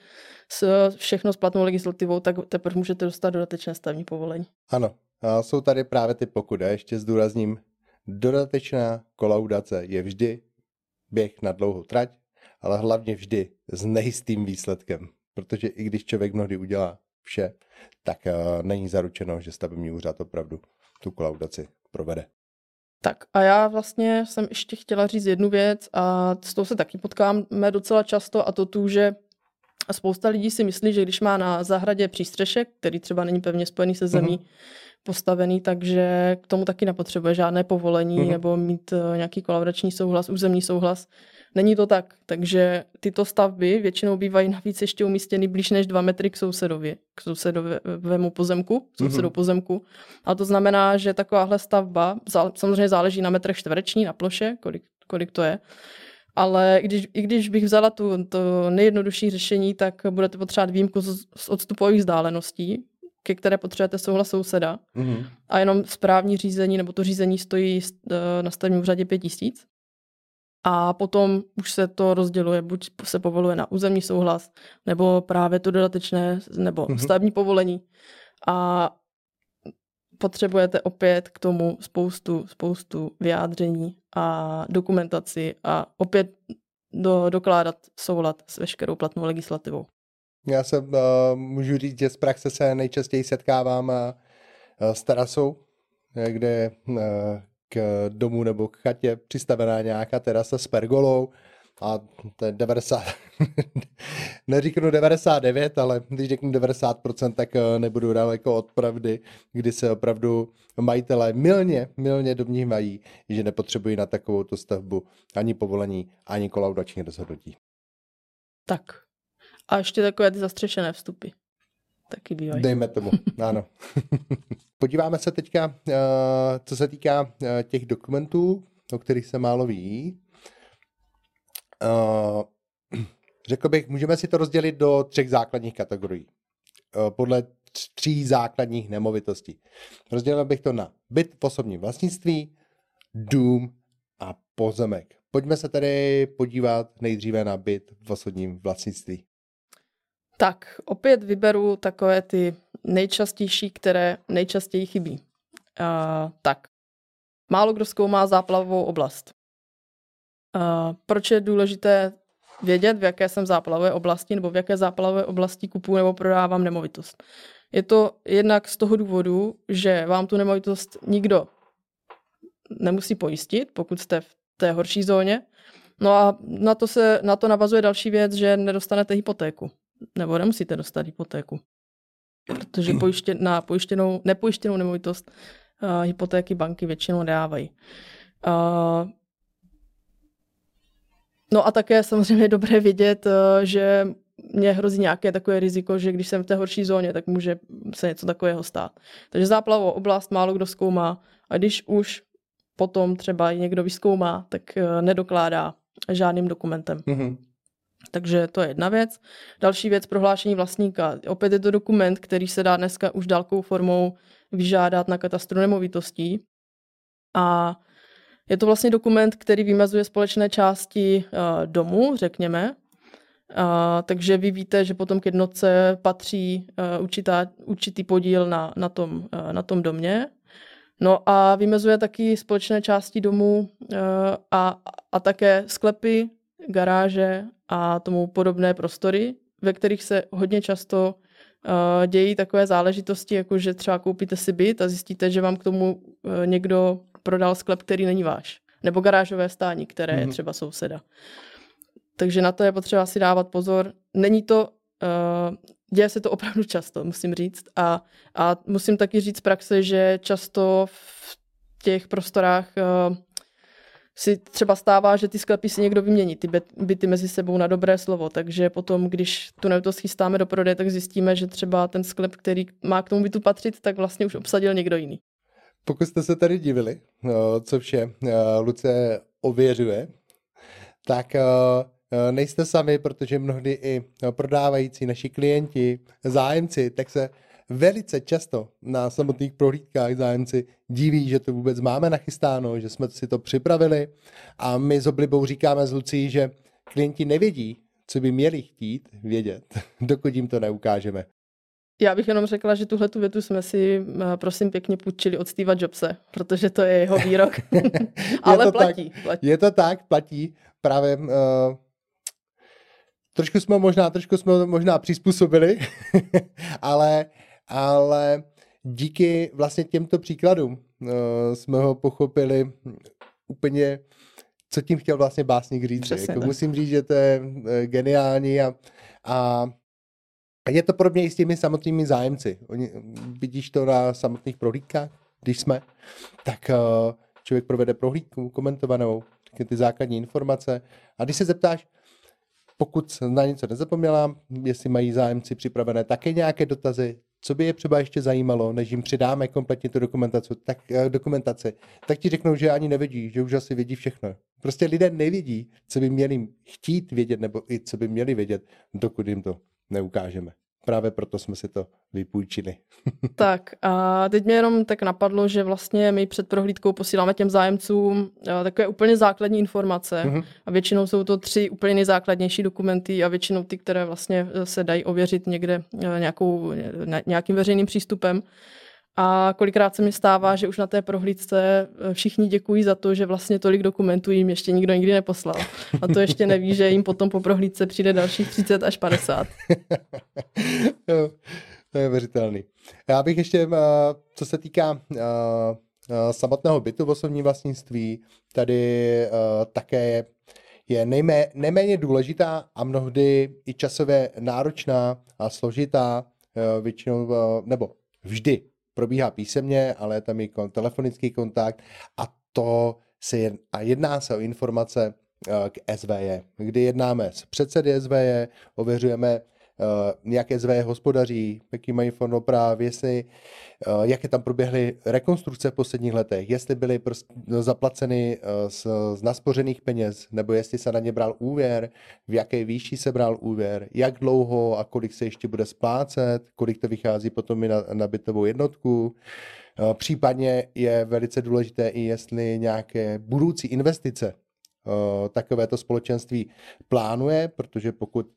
S1: s všechno s platnou legislativou, tak teprve můžete dostat dodatečné stavní povolení.
S2: Ano, a jsou tady právě ty pokud. ještě zdůrazním, dodatečná kolaudace je vždy běh na dlouhou trať, ale hlavně vždy s nejistým výsledkem. Protože i když člověk mnohdy udělá vše, tak uh, není zaručeno, že stavební úřad opravdu tu kolaudaci provede.
S1: Tak a já vlastně jsem ještě chtěla říct jednu věc a s tou se taky potkáme docela často a to tu, že spousta lidí si myslí, že když má na zahradě přístřešek, který třeba není pevně spojený se zemí, uh-huh. postavený, takže k tomu taky nepotřebuje žádné povolení uh-huh. nebo mít uh, nějaký kolaborační souhlas, územní souhlas. Není to tak, takže tyto stavby většinou bývají navíc ještě umístěny blíž než dva metry k sousedovi, k sousedovému pozemku, k sousedu mm-hmm. pozemku. A to znamená, že takováhle stavba, samozřejmě záleží na metrech čtvereční, na ploše, kolik, kolik to je, ale když, i když bych vzala tu, to nejjednodušší řešení, tak budete potřebovat výjimku z, z odstupových vzdáleností, ke které potřebujete souhlas souseda. Mm-hmm. A jenom správní řízení nebo to řízení stojí eh, na stavním úřadě pět tisíc a potom už se to rozděluje, buď se povoluje na územní souhlas, nebo právě to dodatečné, nebo mm-hmm. stavební povolení. A potřebujete opět k tomu spoustu, spoustu vyjádření a dokumentaci a opět do, dokládat soulad s veškerou platnou legislativou.
S2: Já se uh, můžu říct, že z praxe se nejčastěji setkávám uh, s terasou, kde uh, k domu nebo k chatě přistavená nějaká terasa s pergolou a to je 90, neříknu 99, ale když řeknu 90%, tak eh, nebudu daleko od pravdy, kdy se opravdu majitelé milně, milně domnívají, že nepotřebují na takovou stavbu ani povolení, ani kolaudační rozhodnutí.
S1: Tak. A ještě takové ty zastřešené vstupy. Taky bývají.
S2: Dejme tomu, ano. Podíváme se teďka, eh, co se týká eh, těch dokumentů, o kterých se málo ví. Eh, řekl bych, můžeme si to rozdělit do třech základních kategorií. Podle tří základních nemovitostí. Rozdělil bych to na byt v osobním vlastnictví, dům a pozemek. Pojďme se tedy podívat nejdříve na byt v osobním vlastnictví.
S1: Tak, opět vyberu takové ty nejčastější, které nejčastěji chybí. Uh, tak, málo kdo zkoumá záplavovou oblast. Uh, proč je důležité vědět, v jaké jsem záplavové oblasti nebo v jaké záplavové oblasti kupuju nebo prodávám nemovitost? Je to jednak z toho důvodu, že vám tu nemovitost nikdo nemusí pojistit, pokud jste v té horší zóně. No a na to, se, na to navazuje další věc, že nedostanete hypotéku nebo nemusíte dostat hypotéku. Protože pojiště, na pojištěnou, nepojištěnou nemovitost uh, hypotéky banky většinou nedávají. Uh, no a také samozřejmě je dobré vidět, uh, že mě hrozí nějaké takové riziko, že když jsem v té horší zóně, tak může se něco takového stát. Takže záplavovou oblast málo kdo zkoumá a když už potom třeba někdo vyskoumá, tak nedokládá žádným dokumentem. Mm-hmm. Takže to je jedna věc. Další věc, prohlášení vlastníka. Opět je to dokument, který se dá dneska už dálkou formou vyžádat na katastru nemovitostí. A je to vlastně dokument, který vymazuje společné části uh, domu, řekněme. Uh, takže vy víte, že potom k jednotce patří uh, určitá, určitý podíl na, na, tom, na tom domě. No a vymezuje taky společné části domu a, a také sklepy, garáže a tomu podobné prostory, ve kterých se hodně často uh, dějí takové záležitosti, jako že třeba koupíte si byt a zjistíte, že vám k tomu uh, někdo prodal sklep, který není váš. Nebo garážové stání, které mm-hmm. je mhm. třeba souseda. Takže na to je potřeba si dávat pozor. Není to, uh, děje se to opravdu často, musím říct. A, a musím taky říct z praxe, že často v těch prostorách uh, si třeba stává, že ty sklepy si někdo vymění, ty byty mezi sebou na dobré slovo, takže potom, když tu nemovitost chystáme do prodeje, tak zjistíme, že třeba ten sklep, který má k tomu bytu patřit, tak vlastně už obsadil někdo jiný.
S2: Pokud jste se tady divili, no, co vše uh, Luce ověřuje, tak uh, nejste sami, protože mnohdy i prodávající naši klienti, zájemci, tak se velice často na samotných prohlídkách zájemci diví, že to vůbec máme nachystáno, že jsme si to připravili a my s oblibou říkáme z Lucí, že klienti nevědí, co by měli chtít vědět, dokud jim to neukážeme.
S1: Já bych jenom řekla, že tuhle tu větu jsme si, eh, prosím, pěkně půjčili od Steva Jobse, protože to je jeho výrok. Ale platí,
S2: tak, platí. Je to tak, platí. Právě uh, trošku jsme možná, trošku jsme možná přizpůsobili, ale ale díky vlastně těmto příkladům uh, jsme ho pochopili úplně, co tím chtěl vlastně básník říct. jako musím říct, že to je uh, geniální a, a je to podobně i s těmi samotnými zájemci. Oni, vidíš to na samotných prohlídkách, když jsme, tak uh, člověk provede prohlídku komentovanou, ty základní informace a když se zeptáš, pokud na něco nezapomněla, jestli mají zájemci připravené také nějaké dotazy, co by je třeba ještě zajímalo, než jim přidáme kompletně tu dokumentaci, tak, eh, dokumentaci, tak ti řeknou, že ani nevidí, že už asi vědí všechno. Prostě lidé nevidí, co by měli chtít vědět, nebo i co by měli vědět, dokud jim to neukážeme právě proto jsme si to vypůjčili.
S1: tak a teď mě jenom tak napadlo, že vlastně my před prohlídkou posíláme těm zájemcům eh, takové úplně základní informace mm-hmm. a většinou jsou to tři úplně nejzákladnější dokumenty a většinou ty, které vlastně eh, se dají ověřit někde eh, nějakou, nějakým veřejným přístupem. A kolikrát se mi stává, že už na té prohlídce eh, všichni děkují za to, že vlastně tolik dokumentů jim ještě nikdo nikdy neposlal. A to ještě neví, že jim potom po prohlídce přijde dalších 30 až 50.
S2: to je věřitelný. Já bych ještě, eh, co se týká eh, samotného bytu v osobním vlastnictví, tady také je, je nejmé, nejméně důležitá a mnohdy i časově náročná a složitá, většinou, nebo vždy probíhá písemně, ale je tam i telefonický kontakt a to se jed, a jedná se o informace eh, k SVJ, kdy jednáme s předsedy SVJ, ověřujeme uh, jak SVJ hospodaří, jaký mají fond oprav, jestli, uh, jaké tam proběhly rekonstrukce v posledních letech, jestli byly zaplaceny uh, z, z naspořených peněz, nebo jestli se na ně bral úvěr, v jaké výši se bral úvěr, jak dlouho a kolik se ještě bude splácet, kolik to vychází potom i na, na bytovou jednotku. Případně je velice důležité i jestli nějaké budoucí investice takovéto společenství plánuje, protože pokud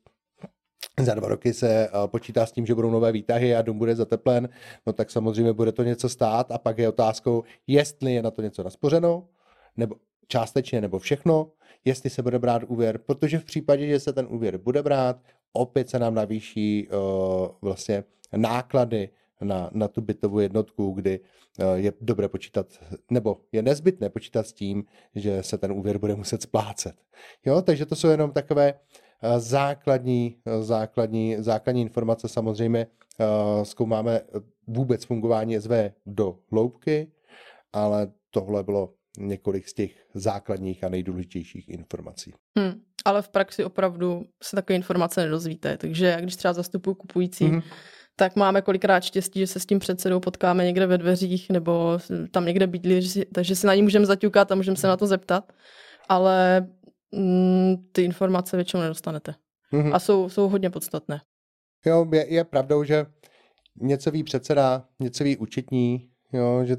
S2: za dva roky se uh, počítá s tím, že budou nové výtahy a dům bude zateplen, no tak samozřejmě bude to něco stát a pak je otázkou, jestli je na to něco naspořeno, nebo částečně, nebo všechno, jestli se bude brát úvěr, protože v případě, že se ten úvěr bude brát, opět se nám navýší uh, vlastně náklady na, na tu bytovou jednotku, kdy uh, je dobré počítat, nebo je nezbytné počítat s tím, že se ten úvěr bude muset splácet. Jo, takže to jsou jenom takové Eh, základní, eh, základní, základní informace samozřejmě eh, zkoumáme vůbec fungování SV do hloubky, ale tohle bylo několik z těch základních a nejdůležitějších informací.
S1: Hmm, ale v praxi opravdu se takové informace nedozvíte, takže když třeba zastupuji kupující, hmm tak máme kolikrát štěstí, že se s tím předsedou potkáme někde ve dveřích nebo tam někde bydlí, takže si na ní můžeme zaťukat a můžeme se na to zeptat. Ale ty informace většinou nedostanete. mm-hmm. a jsou, jsou hodně podstatné.
S2: Jo, je, je pravdou, že něco ví předseda, něco ví účetní, jo, že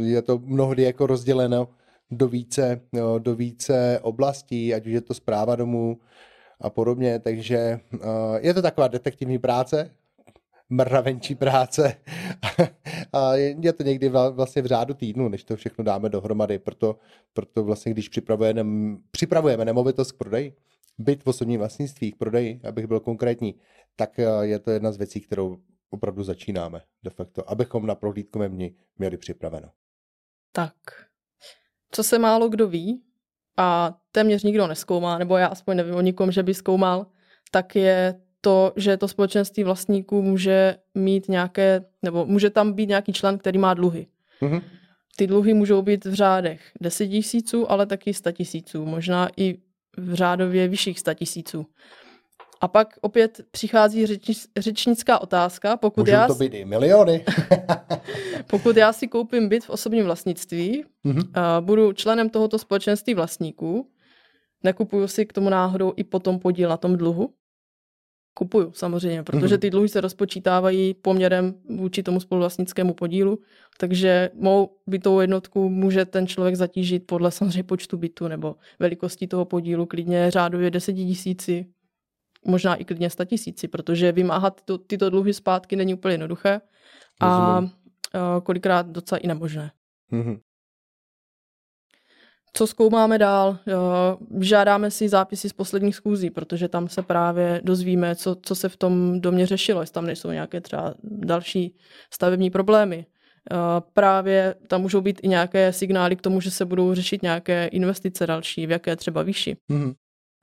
S2: je to mnohdy jako rozděleno do více, jo, do více oblastí, ať už je to zpráva domů a podobně, takže uh, je to taková detektivní práce, mravenčí práce a je to někdy vlastně v řádu týdnu, než to všechno dáme dohromady, proto, proto vlastně když připravujeme, připravujeme nemovitost k prodeji, byt v osobním vlastnictví k prodeji, abych byl konkrétní, tak eh, je to jedna z věcí, kterou opravdu začínáme de facto, abychom na prohlídkovém dni měli připraveno.
S1: Tak, co se málo kdo ví a téměř nikdo neskoumá, nebo já aspoň nevím o nikom, že by zkoumal, tak je to, že to společenství vlastníků může mít nějaké, nebo může tam být nějaký člen, který má dluhy. Mm-hmm. Ty dluhy můžou být v řádech 10 tisíců, ale taky 100 tisíců, možná i v řádově vyšších 100 tisíců. A pak opět přichází řeč, řečnická otázka. Pokud
S2: Můžou
S1: já,
S2: to být i miliony.
S1: pokud já si koupím byt v osobním vlastnictví, mm-hmm. a budu členem tohoto společenství vlastníků, nekupuju si k tomu náhodou i potom podíl na tom dluhu? Kupuju samozřejmě, protože mhm. ty dluhy se rozpočítávají poměrem vůči tomu spoluvlastnickému podílu, takže mou bytovou jednotku může ten člověk zatížit podle samozřejmě počtu bytu nebo velikosti toho podílu klidně řádově 10 tisíci, možná i klidně 100 tisíci, protože vymáhat tyto, tyto dluhy zpátky není úplně jednoduché a, kolikrát docela i nemožné. Mm-hmm. Co zkoumáme dál? Žádáme si zápisy z posledních schůzí, protože tam se právě dozvíme, co, co se v tom domě řešilo, jestli tam nejsou nějaké třeba další stavební problémy. Právě tam můžou být i nějaké signály k tomu, že se budou řešit nějaké investice další, v jaké třeba výši. Mm-hmm.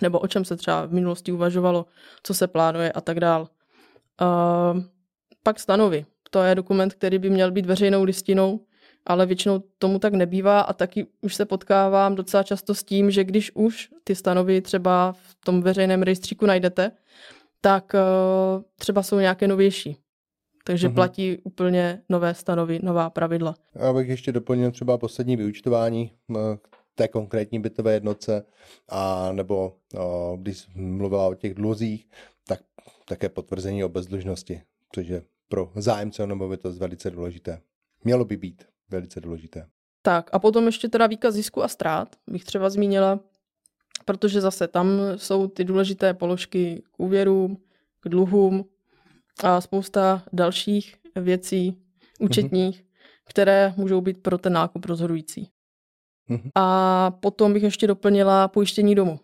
S1: Nebo o čem se třeba v minulosti uvažovalo, co se plánuje a tak dál. Pak stanovy. To je dokument, který by měl být veřejnou listinou, ale většinou tomu tak nebývá a taky už se potkávám docela často s tím, že když už ty stanovy třeba v tom veřejném rejstříku najdete, tak uh, třeba jsou nějaké novější. Takže mm-hmm. platí úplně nové stanovy, nová pravidla.
S2: Já bych ještě doplnil třeba poslední vyučtování k té konkrétní bytové jednotce, a nebo uh, když mluvila o těch dluzích, tak také potvrzení o bezdlužnosti, což je pro zájemce o nemovitost velice důležité. Mělo by být velice důležité.
S1: Tak a potom ještě teda výkaz zisku a ztrát bych třeba zmínila, protože zase tam jsou ty důležité položky k úvěrům, k dluhům a spousta dalších věcí účetních, mm-hmm. které můžou být pro ten nákup rozhodující. Mm-hmm. A potom bych ještě doplnila pojištění domu.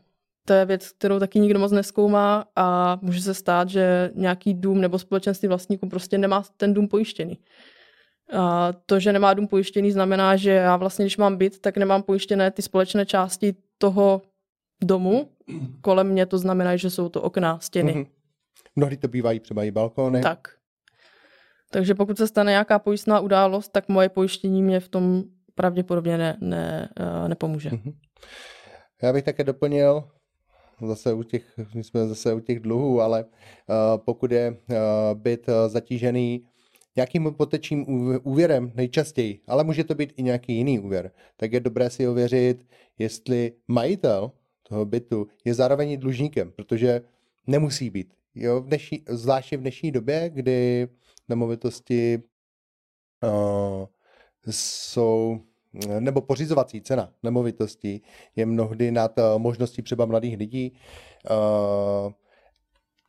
S1: To je věc, kterou taky nikdo moc neskoumá a může se stát, že nějaký dům nebo společenství vlastníků prostě nemá ten dům pojištěný. A to, že nemá dům pojištěný, znamená, že já vlastně, když mám byt, tak nemám pojištěné ty společné části toho domu. Kolem mě to znamená, že jsou to okna, stěny. Mm-hmm.
S2: Mnohdy to bývají třeba i balkóny.
S1: Tak. Takže pokud se stane nějaká pojistná událost, tak moje pojištění mě v tom pravděpodobně ne, ne, eh, nepomůže. Mm-hmm.
S2: Já bych také doplnil, zase u těch, my jsme zase u těch dluhů, ale uh, pokud je uh, byt zatížený nějakým hypotečním úvěrem nejčastěji, ale může to být i nějaký jiný úvěr, tak je dobré si ověřit, jestli majitel toho bytu je zároveň dlužníkem, protože nemusí být. Jo, v dnešní, zvláště v dnešní době, kdy nemovitosti uh, jsou nebo pořizovací cena nemovitosti je mnohdy nad uh, možností třeba mladých lidí. Uh,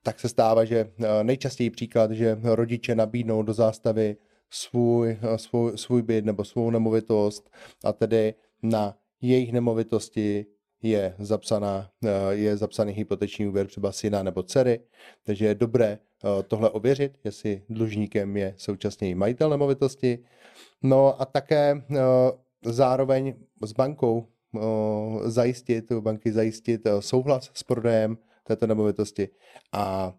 S2: tak se stává, že eh, nejčastěji příklad, že rodiče nabídnou do zástavy svůj, eh, svůj, svůj byt nebo svou nemovitost a tedy na jejich nemovitosti je, zapsaná, eh, je zapsaný hypoteční úvěr třeba syna nebo dcery, takže je dobré tohle ověřit, jestli dlužníkem je současně i majitel nemovitosti. No a také zároveň s bankou zajistit, banky zajistit souhlas s prodejem této nemovitosti a,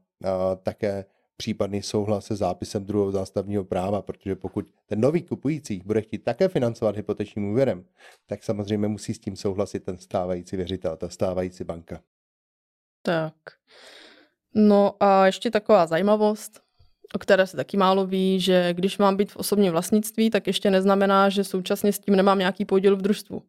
S2: také případný souhlas se zápisem druhého zástavního práva, protože pokud ten nový kupující bude chtít také financovat hypotečním úvěrem, tak samozřejmě musí s tím souhlasit ten stávající věřitel, ta stávající banka.
S1: Tak. No a ještě taková zajímavost, o které se taky málo ví, že když mám být v osobním vlastnictví, tak ještě neznamená, že současně s tím nemám nějaký podíl v družstvu.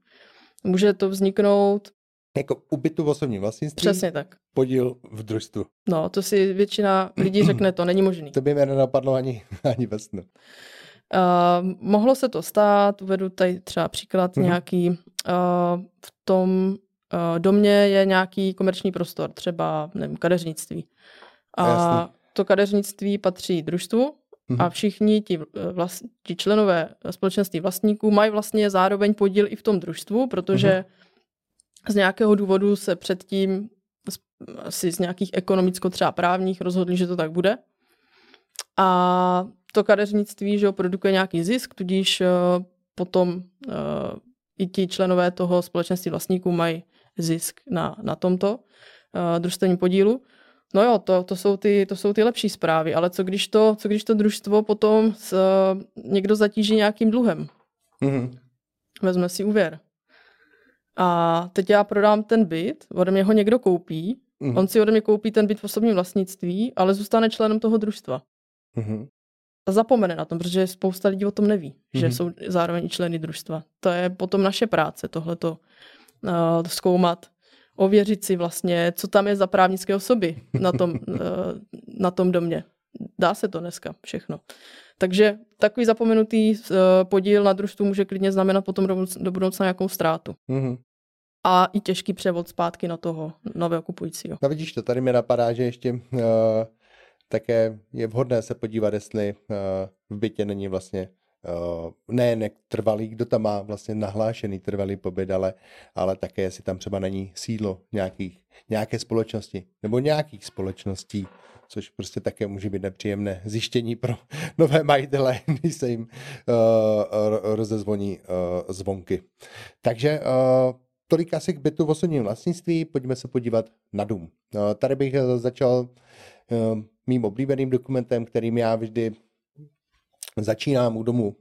S1: Může to vzniknout
S2: Jako u bytu v osobním vlastnictví?
S1: Přesně tak.
S2: Podíl v družstvu.
S1: No, to si většina lidí řekne, to není možný.
S2: To by mě nenapadlo ani, ani ve snu.
S1: Uh, mohlo se to stát, uvedu tady třeba příklad mm-hmm. nějaký, uh, v tom uh, domě je nějaký komerční prostor, třeba nevím, kadeřnictví. A Jasný. to kadeřnictví patří družstvu mm-hmm. a mhm. všichni ti, vlast, ti členové společenství vlastníků mají vlastně zároveň podíl i v tom družstvu, protože mm-hmm. Z nějakého důvodu se předtím asi z nějakých ekonomicko třeba právních rozhodli, že to tak bude. A to kadeřnictví že produkuje nějaký zisk, tudíž uh, potom uh, i ti členové toho společenství vlastníků mají zisk na, na tomto uh, družstevním podílu. No jo, to, to, jsou ty, to jsou ty lepší zprávy, ale co když to, co když to družstvo potom s, uh, někdo zatíží nějakým dluhem? Mm-hmm. Vezme si úvěr. A teď já prodám ten byt, ode mě ho někdo koupí, mm-hmm. on si ode mě koupí ten byt v osobním vlastnictví, ale zůstane členem toho družstva. Mm-hmm zapomene na tom, protože spousta lidí o tom neví, mm-hmm. že mhm. jsou zároveň i členy družstva. To je potom naše práce, tohleto uh, zkoumat, ověřit si vlastně, co tam je za právnické osoby na tom, uh, na tom domě. Dá se to dneska všechno. Takže takový zapomenutý uh, podíl na družstvu může klidně znamenat potom do, do budoucna nějakou ztrátu. Mm-hmm. A i těžký převod zpátky na toho nového kupujícího.
S2: No vidíš to, tady mi napadá, že ještě uh také je vhodné se podívat, jestli uh, v bytě není vlastně uh, ne, ne trvalý, kdo tam má vlastně nahlášený trvalý pobyt, ale, ale také jestli tam třeba není sídlo nějakých, nějaké společnosti nebo nějakých společností, což prostě také může být nepříjemné zjištění pro nové majitele, když se jim uh, rozezvoní uh, zvonky. Takže uh, tolik asi k bytu v osobním vlastnictví, pojďme se podívat na dům. Tady bych začal mým oblíbeným dokumentem, kterým já vždy začínám u domu,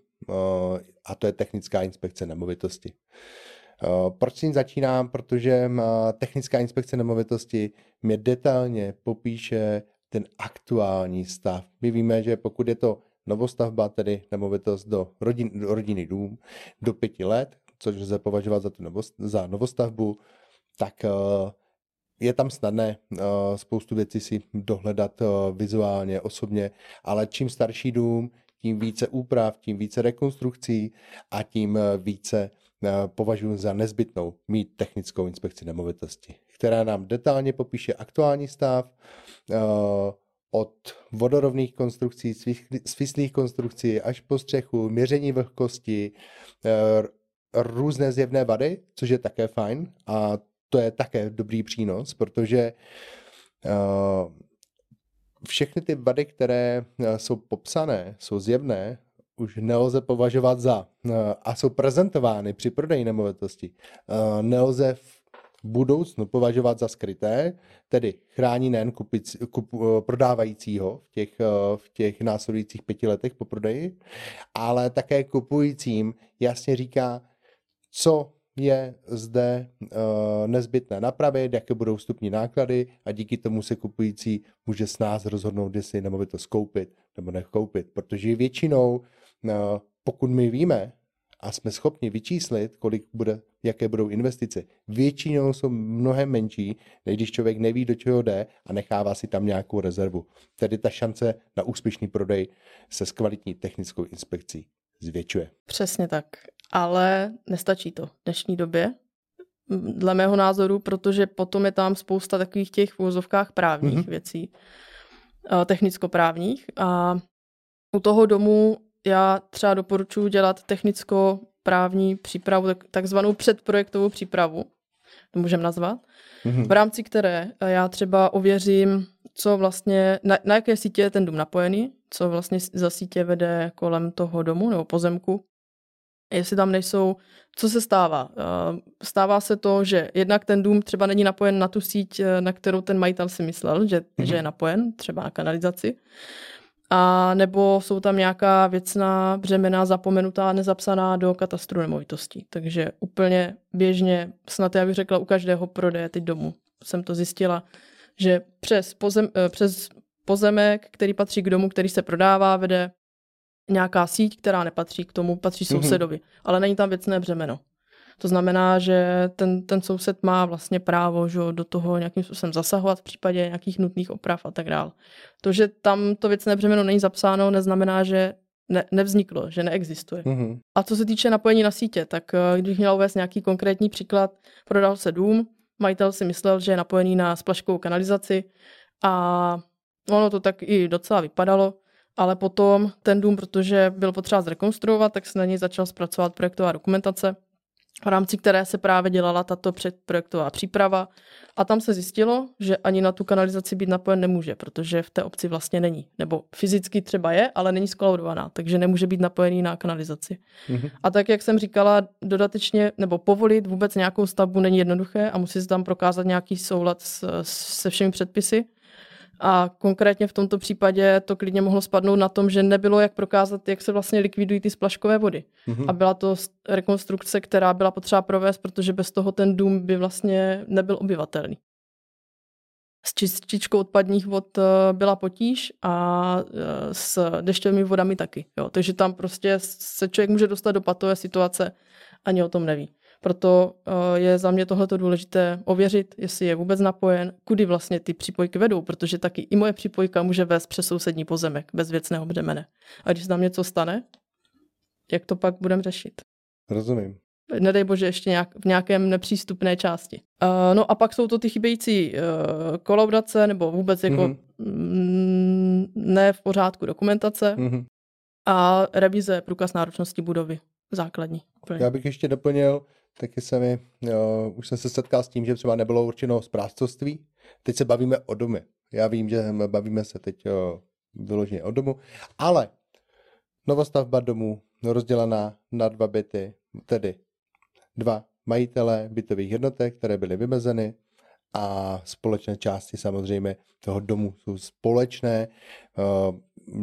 S2: a to je technická inspekce nemovitosti. Proč s začínám? Protože technická inspekce nemovitosti mě detailně popíše ten aktuální stav. My víme, že pokud je to novostavba, tedy nemovitost do, rodin, do rodinný dům, do pěti let, což lze považovat za, tu novost, za novostavbu, tak je tam snadné uh, spoustu věcí si dohledat uh, vizuálně, osobně, ale čím starší dům, tím více úprav, tím více rekonstrukcí a tím více považuji za nezbytnou mít technickou inspekci nemovitosti, která nám detailně popíše aktuální stav, uh, od vodorovných konstrukcí, svislých konstrukcí až po střechu, měření vlhkosti, různé zjevné vady, což je také fajn a to je také dobrý přínos, protože uh, všechny ty vady, které jsou popsané, jsou zjevné, už nelze považovat za a jsou prezentovány při prodeji nemovitosti. Nelze budoucnu považovat za skryté, tedy chrání nejen kupic, kup, prodávajícího v těch, v těch následujících pěti letech po prodeji, ale také kupujícím jasně říká, co je zde uh, nezbytné napravit, jaké budou vstupní náklady a díky tomu se kupující může s nás rozhodnout, jestli nemovitost koupit nebo nekoupit. Protože většinou, uh, pokud my víme a jsme schopni vyčíslit, kolik bude, jaké budou investice, většinou jsou mnohem menší, než když člověk neví, do čeho jde a nechává si tam nějakou rezervu. Tedy ta šance na úspěšný prodej se s kvalitní technickou inspekcí zvětšuje.
S1: Přesně tak ale nestačí to v dnešní době, dle mého názoru, protože potom je tam spousta takových těch v úzovkách právních mm-hmm. věcí, eh, technicko-právních a u toho domu já třeba doporučuji dělat technicko-právní přípravu, takzvanou předprojektovou přípravu, to můžeme nazvat, mm-hmm. v rámci které já třeba ověřím, co vlastně, na, na jaké sítě je ten dům napojený, co vlastně za sítě vede kolem toho domu nebo pozemku, jestli tam nejsou, co se stává? Eh, stává se to, že jednak ten dům třeba není napojen na tu síť, eh, na kterou ten majitel si myslel, že, mm-hmm. že je napojen, třeba na kanalizaci. A nebo jsou tam nějaká věcná břemena zapomenutá, nezapsaná do katastru nemovitostí. Takže úplně běžně, snad já bych řekla u každého prodeje teď domu, jsem to zjistila, že přes, pozem, eh, přes pozemek, který patří k domu, který se prodává, vede nějaká síť, která nepatří k tomu, patří mhm. sousedovi, mm-hmm. ale není tam věcné břemeno. To znamená, že ten, ten soused má vlastně právo že, do toho nějakým způsobem zasahovat v případě nějakých nutných oprav a tak dále. To, že tam to věcné břemeno není zapsáno, neznamená, že ne, nevzniklo, že neexistuje. Mm-hmm. A co se týče napojení na sítě, tak eh, když měl uvést nějaký konkrétní příklad, prodal se dům, majitel si myslel, že je napojený na splaškovou kanalizaci a ono to tak i docela vypadalo, ale potom ten dům, protože byl potřeba zrekonstruovat, tak se na něj začal zpracovat projektová dokumentace v rámci které se právě dělala tato předprojektová příprava. A tam se zjistilo, že ani na tu kanalizaci být napojen nemůže, protože v té obci vlastně není. Nebo fyzicky třeba je, ale není skolaudovaná, takže nemůže být napojený na kanalizaci. Mm-hmm. A tak, jak jsem říkala, dodatečně nebo povolit vůbec nějakou stavbu není jednoduché a musí se tam prokázat nějaký soulad s, se všemi předpisy. A konkrétně v tomto případě to klidně mohlo spadnout na tom, že nebylo jak prokázat, jak se vlastně likvidují ty splaškové vody. Mm-hmm. A byla to rekonstrukce, která byla potřeba provést, protože bez toho ten dům by vlastně nebyl obyvatelný. S čističkou odpadních vod eh, byla potíž a eh, s dešťovými vodami taky. Jo. Takže tam prostě se člověk může dostat do patové situace, ani o tom neví. Proto eh, je za mě tohleto důležité ověřit, jestli je vůbec napojen, kudy vlastně ty přípojky vedou, protože taky i moje přípojka může vést přes sousední pozemek bez věcného břemene. A když se tam něco stane, jak to pak budeme řešit?
S2: Rozumím.
S1: Nedej bože ještě nějak, v nějakém nepřístupné části. Uh, no a pak jsou to ty chybějící uh, kolaudace nebo vůbec jako mm-hmm. ne v pořádku dokumentace mm-hmm. a revize průkaz náročnosti budovy základní.
S2: Úplně. Já bych ještě doplnil, taky se mi, jo, už jsem se setkal s tím, že třeba nebylo určeno správcovství. Teď se bavíme o domy. Já vím, že bavíme se teď jo, vyloženě o domu, ale novostavba domu rozdělená na dva byty, tedy dva majitele bytových jednotek, které byly vymezeny a společné části samozřejmě toho domu jsou společné.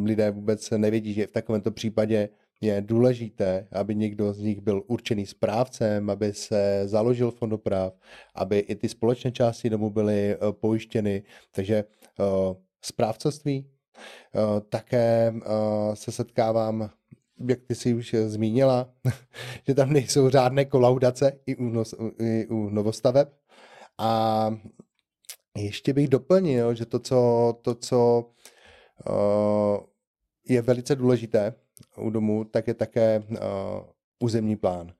S2: Lidé vůbec nevědí, že v takovémto případě je důležité, aby někdo z nich byl určený správcem, aby se založil fond doprav, aby i ty společné části domu byly eh, pojištěny. Takže uh, správcovství. Uh, také se setkávám, jak ty si už zmínila, že tam nejsou řádné kolaudace i u, nos, i u novostaveb. A ještě bych doplnil, že to, co, to, co je velice důležité, u domu, tak je také uh, územní plán.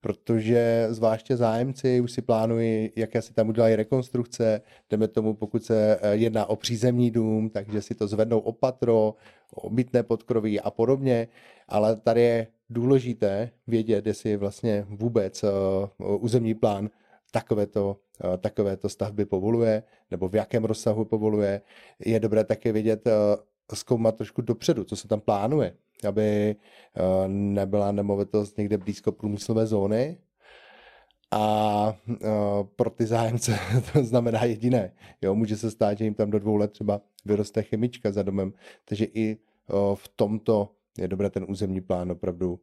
S2: Protože zvláště zájemci už si plánují, jaké si tam udělají rekonstrukce, jdeme tomu, pokud se eh, jedná o přízemní dům, takže si to zvednou opatro, obytné podkroví a podobně, ale tady je důležité vědět, jestli vlastně vůbec uh, územní plán takovéto, uh, takovéto stavby povoluje, nebo v jakém rozsahu povoluje. Je dobré také vědět, zkoumat trošku dopředu, co se tam plánuje, aby eh, nebyla nemovitost někde blízko průmyslové zóny, a uh, pro ty zájemce to znamená jediné. Jo, může se stát, že jim tam do dvou let třeba vyroste chemička za domem. Takže i uh, v tomto je dobré ten územní plán opravdu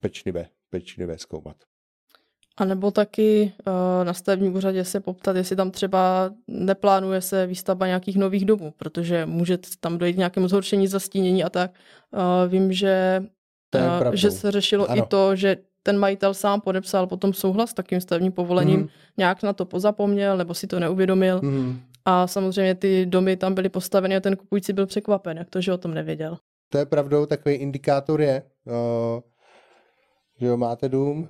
S2: pečlivě, pečlivě zkoumat.
S1: A nebo taky uh, na stavebním úřadě se poptat, jestli tam třeba neplánuje se výstavba nějakých nových domů, protože může tam dojít k nějakému zhoršení zastínění a tak. Uh, vím, že, uh, že se řešilo ano. i to, že ten majitel sám podepsal potom souhlas s takým stavebním povolením, mm. nějak na to pozapomněl nebo si to neuvědomil. Mm. A samozřejmě ty domy tam byly postaveny a ten kupující byl překvapen, jak to, že o tom nevěděl.
S2: To je pravdou, takový indikátor je, uh, že jo, máte dům,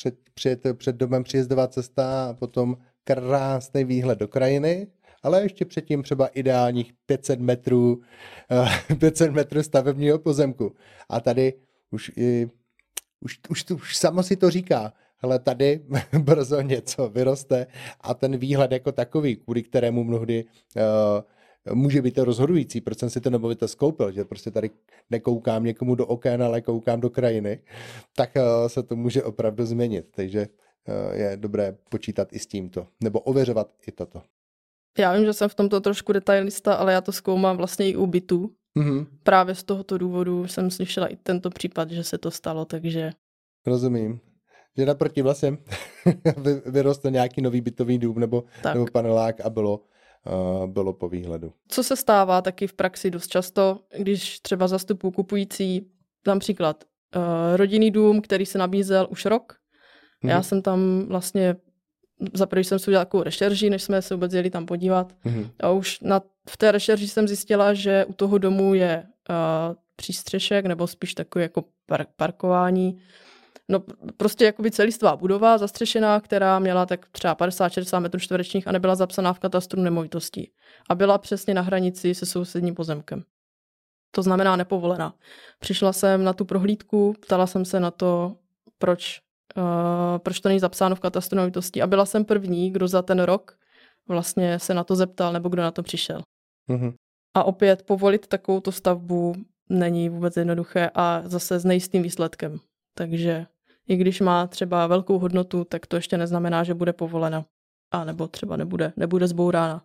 S2: před, před, před domem příjezdová cesta a potom krásný výhled do krajiny, ale ještě předtím třeba ideálních 500 metrů, 500 eh, metrů stavebního pozemku. A tady už, i, už, už, už samo si to říká, ale tady brzo něco vyroste a ten výhled jako takový, kvůli kterému mnohdy uh, může být to rozhodující, proč jsem si to nemovitost koupil, že prostě tady nekoukám někomu do oken, ale koukám do krajiny, tak eh, se to může opravdu změnit. Takže eh, je dobré počítat i s tímto, nebo ověřovat i toto.
S1: Já vím, že jsem v tomto trošku detailista, ale já to zkoumám vlastně i u bytů. Mm-hmm. Právě z tohoto důvodu jsem slyšela i tento případ, že se to stalo, takže...
S2: Rozumím. Že naproti vlastně vyrostl nějaký nový bytový dům nebo, nebo panelák a bylo bylo po výhledu.
S1: Co se stává taky v praxi dost často, když třeba zastupu kupující, například uh, rodinný dům, který se nabízel už rok Já
S2: Mhm.
S1: jsem tam vlastně, za první jsem si udělala takovou rešerži, než jsme se vůbec jeli tam podívat.
S2: Mhm.
S1: A už na, v té rešerži jsem zjistila, že u toho domu je uh, přístřešek, nebo spíš takový jako par- parkování. No prostě jakoby celistvá budova zastřešená, která měla tak třeba 50-60 metrů čtverečních a nebyla zapsaná v katastru nemovitostí. A byla přesně na hranici se sousedním pozemkem. To znamená nepovolená. Přišla jsem na tu prohlídku, ptala jsem se na to, proč, uh, proč to není zapsáno v katastru nemovitostí. A byla jsem první, kdo za ten rok vlastně se na to zeptal, nebo kdo na to přišel.
S2: Mhm.
S1: A opět povolit takovou stavbu není vůbec jednoduché a zase s nejistým výsledkem. Takže i když má třeba velkou hodnotu, tak to ještě neznamená, že bude povolena. A nebo třeba nebude, nebude zbourána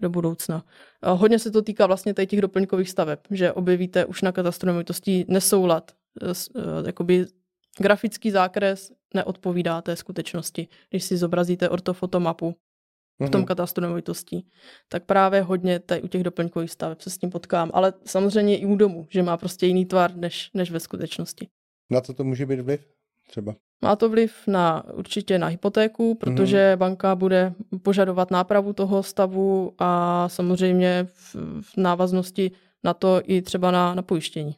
S1: do budoucna. A hodně se to týká vlastně tady těch doplňkových staveb, že objevíte už na katastru nemovitostí nesoulad. s- eh, Jakoby grafický zákres neodpovídá té skutečnosti. Když si zobrazíte ortofotomapu, v tom
S2: Mhm.
S1: katastru nemovitostí, tak právě hodně tady u těch doplňkových staveb se s tím potkám. Ale samozřejmě i u domu, že má prostě jiný tvar než, než ve skutečnosti.
S2: Na co to může být vliv? Třeba.
S1: Má to vliv na určitě na hypotéku, protože
S2: Mhm.
S1: banka bude požadovat nápravu toho stavu a samozřejmě v, v návaznosti na to i třeba na, na pojištění.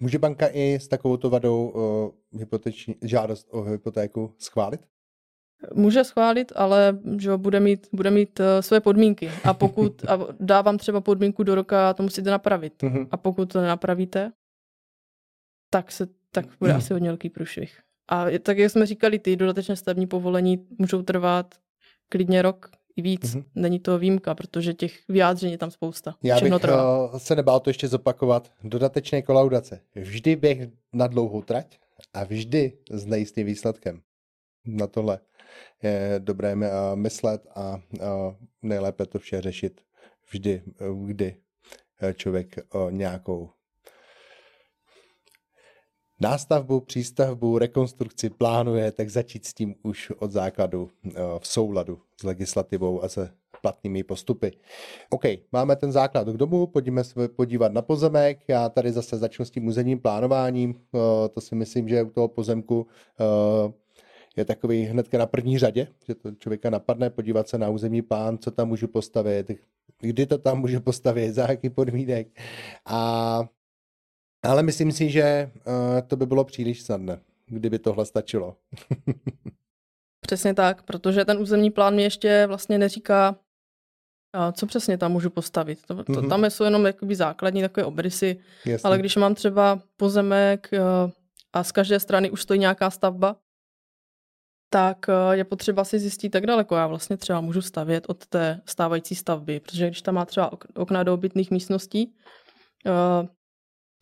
S2: Může banka i s takovouto vadou uh, hypoteční, žádost o hypotéku schválit?
S1: Může schválit, ale že bude mít, bude mít uh, své podmínky. A pokud a dávám třeba podmínku do roka, to musíte napravit.
S2: Mhm.
S1: A pokud to nenapravíte, tak, se, tak bude
S2: Mhm.
S1: asi hodně velký průšvih. A tak, jak jsme říkali, ty dodatečné stavební povolení můžou trvat klidně rok i víc.
S2: Mhm.
S1: Není to výjimka, protože těch vyjádření je tam spousta.
S2: Já
S1: Všechno
S2: bych
S1: trvá.
S2: uh, se nebál to ještě zopakovat. Dodatečné kolaudace. Vždy běh na dlouhou trať a vždy s nejistým výsledkem. Na tohle je dobré uh, myslet a uh, nejlépe to vše řešit vždy, kdy člověk nějakou nástavbu, přístavbu, rekonstrukci plánuje, tak začít s tím už od základu uh, v souladu s legislativou a se platnými postupy. OK, máme ten základ k domu, pojďme se podívat na pozemek. Já tady zase začnu s tím územním plánováním. Uh, to si myslím, že u toho pozemku uh, je takový hnedka na první řadě, že to člověka napadne podívat se na územní plán, co tam můžu postavit, kdy to tam můžu postavit, za jaký podmínek. A, ale myslím si, že uh, to by bylo příliš snadné, kdyby tohle stačilo.
S1: Přesně tak, protože ten územní plán mi ještě vlastně neříká, a co přesně tam můžu postavit. To, to,
S2: Mhm.
S1: tam jsou jenom jakoby základní takové obrysy,
S2: Jasně.
S1: ale když mám třeba pozemek eh, a z každé strany už stojí nějaká stavba, tak eh, je potřeba si zjistit, jak daleko já vlastně třeba můžu stavět od té stávající stavby, protože když tam má třeba ok- okna do obytných místností, eh,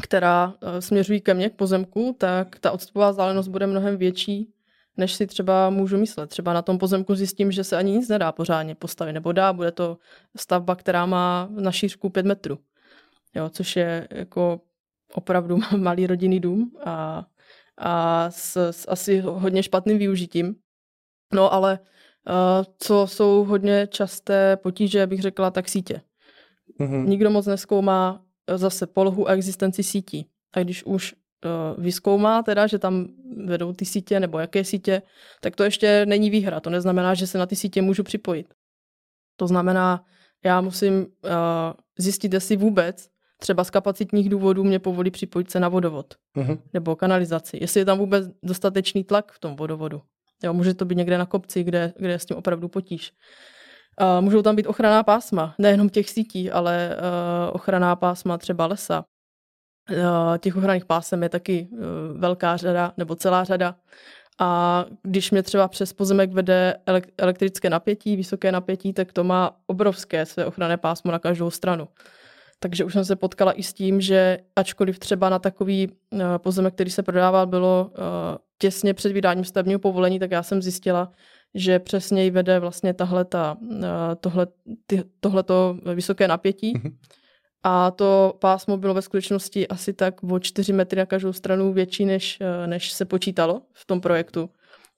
S1: která eh, směřují ke mně, k pozemku, tak ta odstupová vzdálenost bude mnohem větší, než si třeba můžu myslet. Třeba na tom pozemku zjistím, že se ani nic nedá pořádně postavit, nebo dá, bude to stavba, která má na šířku 5 metrů, jo, což je jako opravdu malý rodinný dům a, a s, s asi hodně špatným využitím. No ale uh, co jsou hodně časté potíže, bych řekla, tak sítě.
S2: Mhm.
S1: Nikdo moc neskoumá zase polohu a existenci sítí. A když už uh, vyskoumá teda, že tam vedou ty sítě nebo jaké sítě, tak to ještě není výhra. To neznamená, že se na ty sítě můžu připojit. To znamená, já musím uh, zjistit, jestli vůbec třeba z kapacitních důvodů mě povolí připojit se na vodovod
S2: Mhm.
S1: nebo kanalizaci. Jestli je tam vůbec dostatečný tlak v tom vodovodu. Jo, může to být někde na kopci, kde, kde je s tím opravdu potíž. Uh, můžou tam být ochranná pásma, nejenom těch sítí, ale uh, ochranná pásma třeba lesa. Uh, těch ochranných pásem je taky velká řada, nebo celá řada. A když mě třeba přes pozemek vede elek- elektrické napětí, vysoké napětí, tak to má obrovské své ochranné pásmo na každou stranu. Takže už jsem se potkala i s tím, že ačkoliv třeba na takový pozemek, který se prodával, bylo těsně před vydáním stavebního povolení, tak já jsem zjistila, že přesně jí vede vlastně tahle ta, uh, tohle, ty, tohleto vysoké napětí.
S2: Mhm.
S1: A to pásmo bylo ve skutečnosti asi tak o 4 metry na každou stranu větší, než, eh, než se počítalo v tom projektu.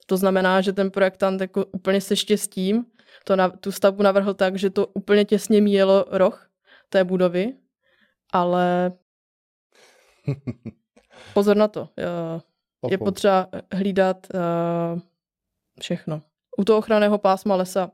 S1: To znamená, že ten projektant jako úplně se štěstím to na, tu stavbu navrhl tak, že to úplně těsně míjelo roh té budovy, ale pozor na to. eh, Je potřeba hlídat eh, všechno. U toho ochranného pásma lesa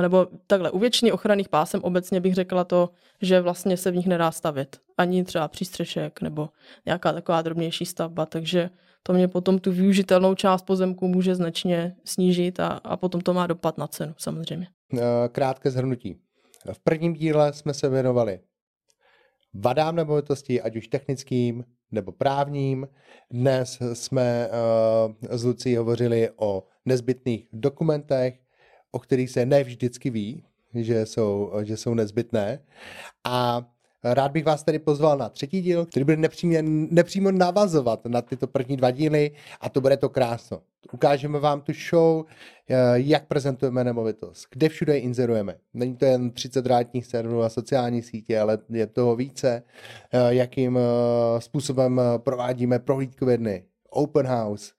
S1: nebo takhle, u většiny ochranných pásem obecně bych řekla to, že vlastně se v nich nedá stavět. Ani třeba přístřešek nebo nějaká taková drobnější stavba, takže to mě potom tu využitelnou část pozemku může značně snížit a, a potom to má dopad na cenu samozřejmě.
S2: Eh, krátké zhrnutí. V prvním díle jsme se věnovali vadám nemovitosti, ať už technickým nebo právním. Dnes jsme uh, s Lucí hovořili o nezbytných dokumentech, o kterých se ne vždycky ví, že jsou, že jsou nezbytné. A Rád bych vás tedy pozval na třetí díl, který bude nepřímo, nepřímo navazovat na tyto první dva díly a to bude to krásno. Ukážeme vám tu show, eh, jak prezentujeme nemovitost, kde všude inzerujeme. Není to jen 30 drátních serverů a sociální sítě, ale je toho více, eh, jakým eh, způsobem provádíme prohlídkové dny, open house,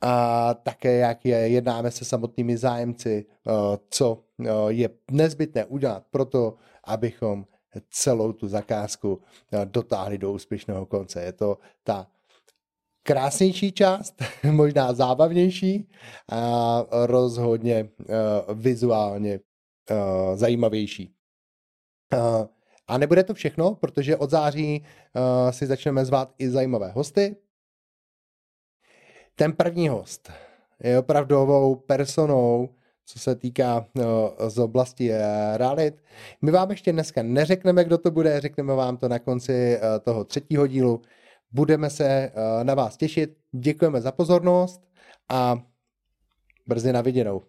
S2: a také jak je, jednáme se samotnými zájemci, co je nezbytné udělat pro to, abychom celou tu zakázku eh, dotáhli do úspěšného konce. Je to ta krásnější část, možná zábavnější a rozhodně vizuálně zajímavější. A nebude to všechno, protože od září si začneme zvát i zajímavé hosty. Ten první host je opravdovou personou, co se týká no, z oblasti eh, realit. My vám ještě dneska neřekneme, kdo to bude, řekneme vám to na konci eh, toho třetího dílu. Budeme se na vás těšit. Děkujeme za pozornost a brzy na viděnou.